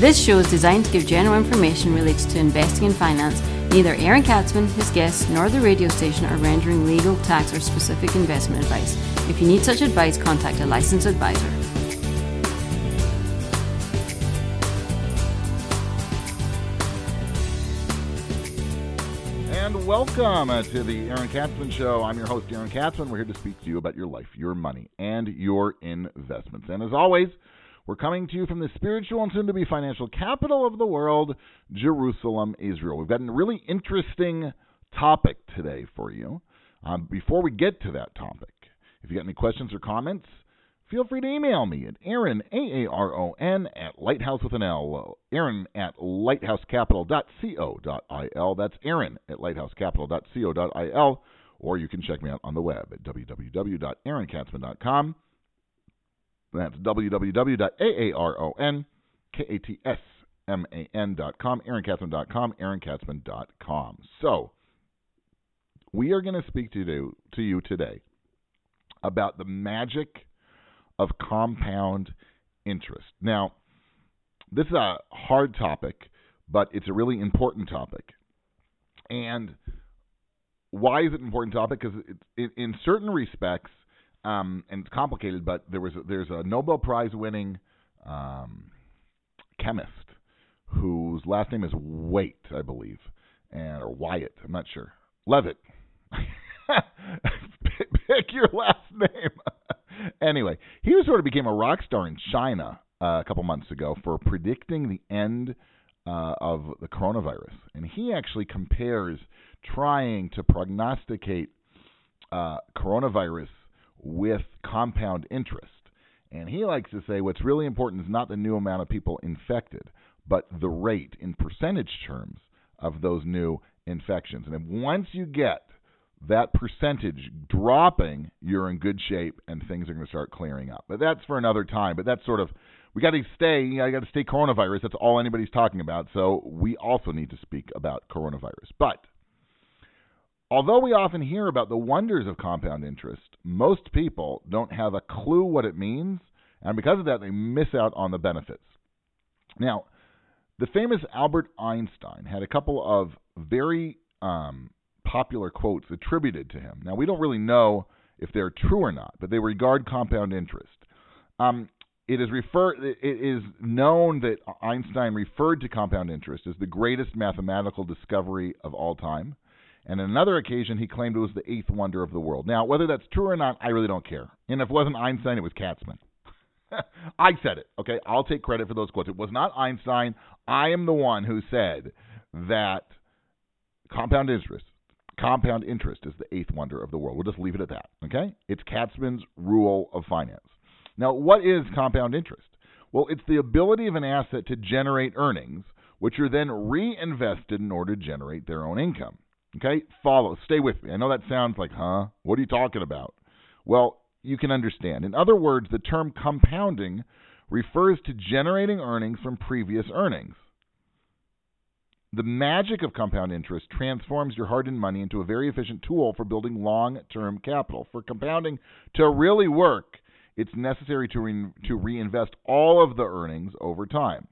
This show is designed to give general information related to investing and finance. Neither Aaron Katzman, his guests, nor the radio station are rendering legal, tax, or specific investment advice. If you need such advice, contact a licensed advisor. And welcome to the Aaron Katzman Show. I'm your host, Aaron Katzman. We're here to speak to you about your life, your money, and your investments. And as always, we're coming to you from the spiritual and soon to be financial capital of the world, Jerusalem, Israel. We've got a really interesting topic today for you. Um, before we get to that topic, if you got any questions or comments, feel free to email me at Aaron, A A R O N, at lighthouse with an L. Aaron at lighthousecapital.co.il. That's Aaron at lighthousecapital.co.il. Or you can check me out on the web at www.aaronkatzman.com. That's www.aaronkatzman.com, aaronkatzman.com, aaronkatzman.com. So, we are going to speak to you, to you today about the magic of compound interest. Now, this is a hard topic, but it's a really important topic. And why is it an important topic? Because in certain respects, um, and it's complicated, but there was there's a Nobel Prize winning um, chemist whose last name is Waite, I believe, and or Wyatt, I'm not sure. Levitt. pick, your last name. anyway, he sort of became a rock star in China uh, a couple months ago for predicting the end uh, of the coronavirus, and he actually compares trying to prognosticate uh, coronavirus with compound interest. And he likes to say what's really important is not the new amount of people infected, but the rate in percentage terms of those new infections. And once you get that percentage dropping, you're in good shape and things are going to start clearing up. But that's for another time. But that's sort of we got to stay. I got to stay coronavirus. That's all anybody's talking about. So we also need to speak about coronavirus. But Although we often hear about the wonders of compound interest, most people don't have a clue what it means, and because of that, they miss out on the benefits. Now, the famous Albert Einstein had a couple of very um, popular quotes attributed to him. Now, we don't really know if they're true or not, but they regard compound interest. Um, it is refer it is known that Einstein referred to compound interest as the greatest mathematical discovery of all time. And on another occasion, he claimed it was the eighth wonder of the world. Now, whether that's true or not, I really don't care. And if it wasn't Einstein, it was Katzman. I said it. Okay, I'll take credit for those quotes. It was not Einstein. I am the one who said that compound interest, compound interest is the eighth wonder of the world. We'll just leave it at that. Okay, it's Katzman's rule of finance. Now, what is compound interest? Well, it's the ability of an asset to generate earnings, which are then reinvested in order to generate their own income. Okay? Follow. Stay with me. I know that sounds like, huh? What are you talking about? Well, you can understand. In other words, the term compounding refers to generating earnings from previous earnings. The magic of compound interest transforms your hard earned money into a very efficient tool for building long term capital. For compounding to really work, it's necessary to, re- to reinvest all of the earnings over time.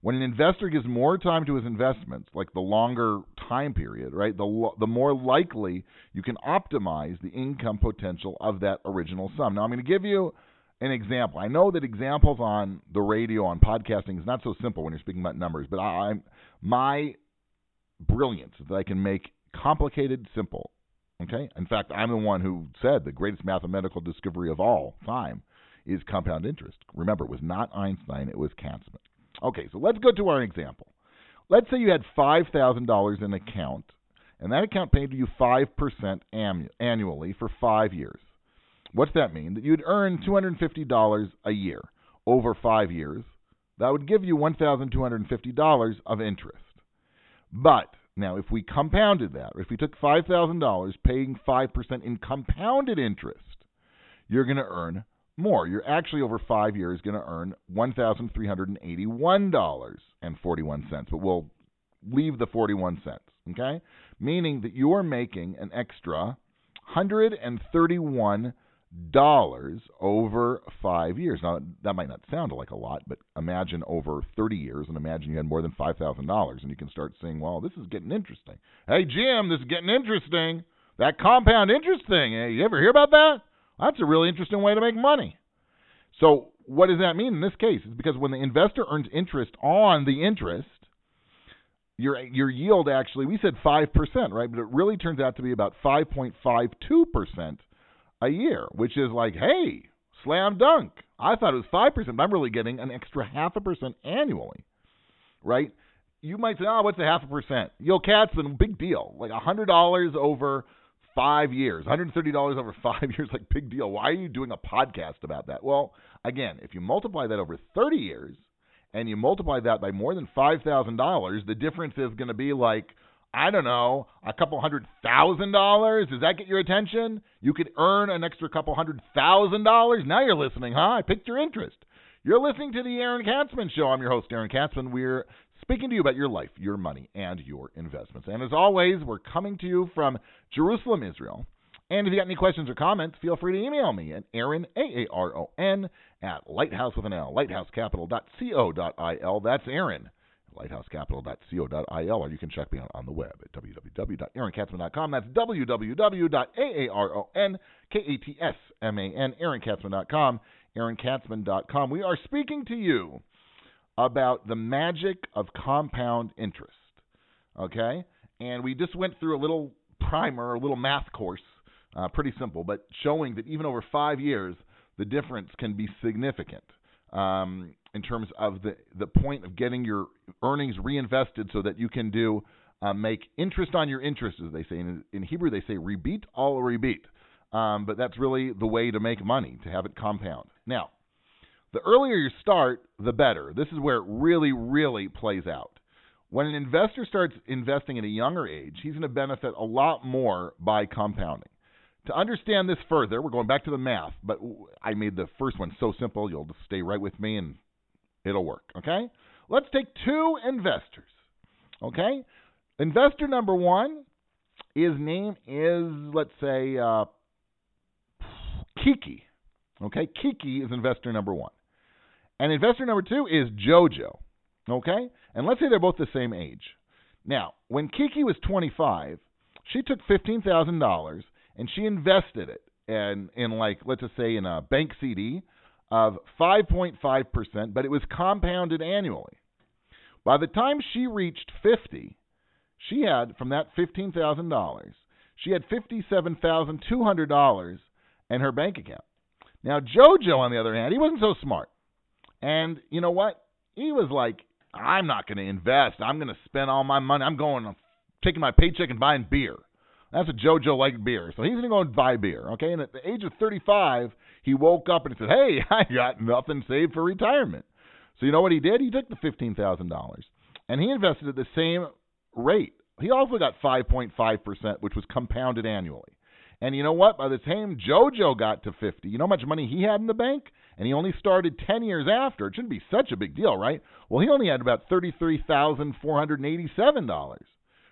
When an investor gives more time to his investments, like the longer time period, right, the the more likely you can optimize the income potential of that original sum. Now, I'm going to give you an example. I know that examples on the radio on podcasting is not so simple when you're speaking about numbers, but I, I'm my brilliance is that I can make complicated simple. Okay? In fact, I'm the one who said the greatest mathematical discovery of all time is compound interest. Remember, it was not Einstein, it was Katzman. Okay, so let's go to our example. Let's say you had $5,000 in account, and that account paid you 5% annually for five years. What's that mean? That you'd earn $250 a year over five years. That would give you $1,250 of interest. But now, if we compounded that, if we took $5,000 paying 5% in compounded interest, you're going to earn more. You're actually over five years going to earn one thousand three hundred and eighty-one dollars and forty-one cents. But we'll leave the forty-one cents. Okay, meaning that you are making an extra hundred and thirty-one dollars over five years. Now that might not sound like a lot, but imagine over 30 years, and imagine you had more than five thousand dollars, and you can start saying, "Well, this is getting interesting." Hey, Jim, this is getting interesting. That compound interest thing. Hey, you ever hear about that? That's a really interesting way to make money. So, what does that mean in this case? It's because when the investor earns interest on the interest, your your yield actually we said five percent, right? But it really turns out to be about five point five two percent a year, which is like, hey, slam dunk. I thought it was five percent, but I'm really getting an extra half a percent annually, right? You might say, oh, what's a half a percent? Yo, Katzman, big deal. Like a hundred dollars over five years, $130 over five years, like big deal. Why are you doing a podcast about that? Well, again, if you multiply that over 30 years and you multiply that by more than $5,000, the difference is going to be like, I don't know, a couple hundred thousand dollars. Does that get your attention? You could earn an extra couple hundred thousand dollars. Now you're listening, huh? I picked your interest. You're listening to the Aaron Katzman Show. I'm your host, Aaron Katzman. We're speaking to you about your life, your money, and your investments. And as always, we're coming to you from Jerusalem, Israel. And if you got any questions or comments, feel free to email me at Aaron, A-A-R-O-N, at lighthouse with an L, lighthousecapital.co.il. That's Aaron, lighthousecapital.co.il, or you can check me out on the web at www.aaronkatzman.com. That's www.aaronkatzman, aaronkatzman.com, aaronkatzman.com. We are speaking to you about the magic of compound interest. Okay? And we just went through a little primer, a little math course, uh, pretty simple, but showing that even over five years, the difference can be significant um, in terms of the, the point of getting your earnings reinvested so that you can do uh, make interest on your interest, as they say. In, in Hebrew, they say ribit al ribit. Um, but that's really the way to make money, to have it compound. Now, the earlier you start, the better. This is where it really, really plays out. When an investor starts investing at a younger age, he's going to benefit a lot more by compounding. To understand this further, we're going back to the math, but I made the first one so simple, you'll just stay right with me and it'll work, okay? Let's take two investors, okay? Investor number one, his name is, let's say, uh, Kiki. Okay, Kiki is investor number one. And investor number two is JoJo. Okay? And let's say they're both the same age. Now, when Kiki was 25, she took $15,000 and she invested it in, in like, let's just say, in a bank CD of 5.5%, but it was compounded annually. By the time she reached 50, she had, from that $15,000, she had $57,200 in her bank account. Now, JoJo, on the other hand, he wasn't so smart. And you know what? He was like, I'm not going to invest. I'm going to spend all my money. I'm going, I'm taking my paycheck and buying beer. That's a JoJo liked beer. So he's going to go and buy beer. Okay. And at the age of 35, he woke up and he said, Hey, I got nothing saved for retirement. So you know what he did? He took the $15,000 and he invested at the same rate. He also got 5.5%, which was compounded annually. And you know what? By the time JoJo got to 50, you know how much money he had in the bank? And he only started 10 years after. It shouldn't be such a big deal, right? Well, he only had about $33,487,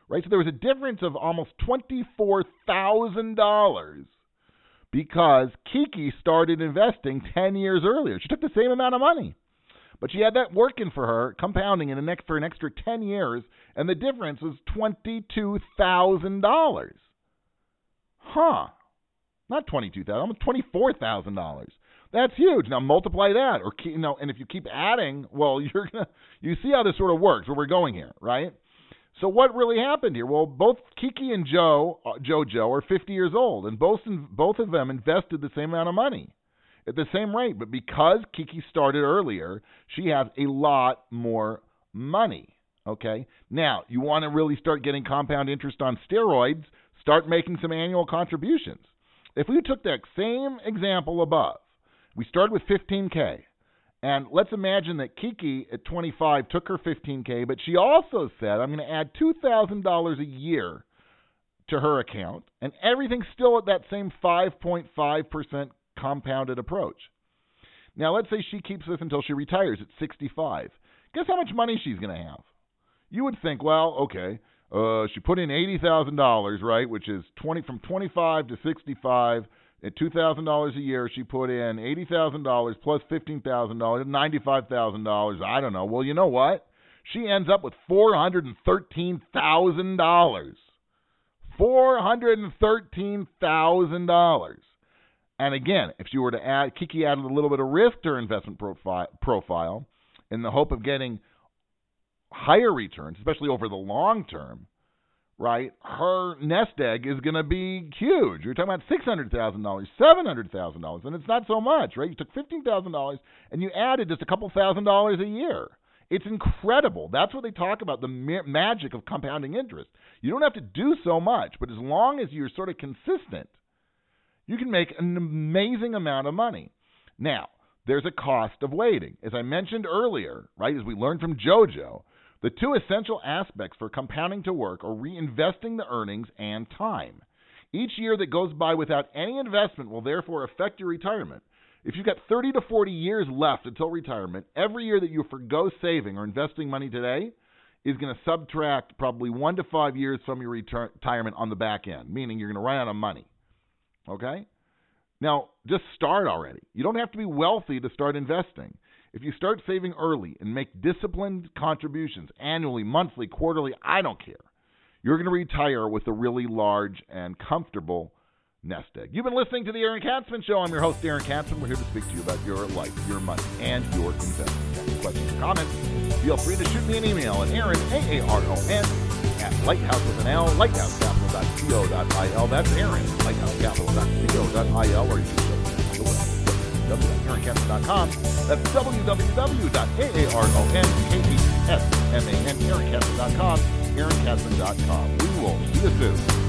right? So there was a difference of almost $24,000 because Kiki started investing 10 years earlier. She took the same amount of money. But she had that working for her, compounding in an next, for an extra 10 years, and the difference was $22,000. Huh. Not twenty-two thousand, almost twenty-four thousand dollars. That's huge. Now multiply that, or keep, you know, and if you keep adding, well, you're gonna you see how this sort of works. Where we're going here, right? So what really happened here? Well, both Kiki and Joe, uh, JoJo, are 50 years old, and both both of them invested the same amount of money at the same rate. But because Kiki started earlier, she has a lot more money. Okay. Now you want to really start getting compound interest on steroids start making some annual contributions. If we took that same example above, we started with 15K, and let's imagine that Kiki at 25 took her 15K, but she also said, I'm going to add $2,000 a year to her account, and everything's still at that same 5.5% compounded approach. Now, let's say she keeps this until she retires at 65. Guess how much money she's going to have? You would think, well, okay, uh, she put in eighty thousand dollars, right, which is twenty from twenty five to sixty five, At two thousand dollars a year, she put in eighty thousand dollars plus fifteen thousand dollars, ninety-five thousand dollars. I don't know. Well, you know what? She ends up with four hundred and thirteen thousand dollars. Four hundred and thirteen thousand dollars. And again, if she were to add, Kiki added a little bit of risk to her investment profile, profile in the hope of getting higher returns, especially over the long term, right? Her nest egg is going to be huge. You're talking about six hundred thousand dollars, seven hundred thousand dollars, and it's not so much, right? You took fifteen thousand dollars and you added just a couple thousand dollars a year. It's incredible. That's what they talk about the ma- magic of compounding interest. You don't have to do so much, but as long as you're sort of consistent, you can make an amazing amount of money. Now, there's a cost of waiting. As I mentioned earlier, right, as we learned from JoJo, the two essential aspects for compounding to work are reinvesting the earnings and time. Each year that goes by without any investment will therefore affect your retirement. If you've got 30 to 40 years left until retirement, every year that you forego saving or investing money today is going to subtract probably one to five years from your retirement on the back end, meaning you're going to run out of money. Okay? Now, just start already. You don't have to be wealthy to start investing. If you start saving early and make disciplined contributions annually, monthly, quarterly, I don't care. You're going to retire with a really large and comfortable nest egg. You've been listening to the Aaron Katzman Show. I'm your host, Aaron Katzman. We're here to speak to you about your life, your money, and your investments. Questions or comments? Feel free to shoot me an email at Aaron, A-A-R-O-N, at Lighthouse with an L, lighthousecapital.co.il. That's Aaron, lighthousecapital.co.il, or you can www.aaronkatzman.com. That's www.aaronkatzman.com, aaronkatzman.com. We will see you soon.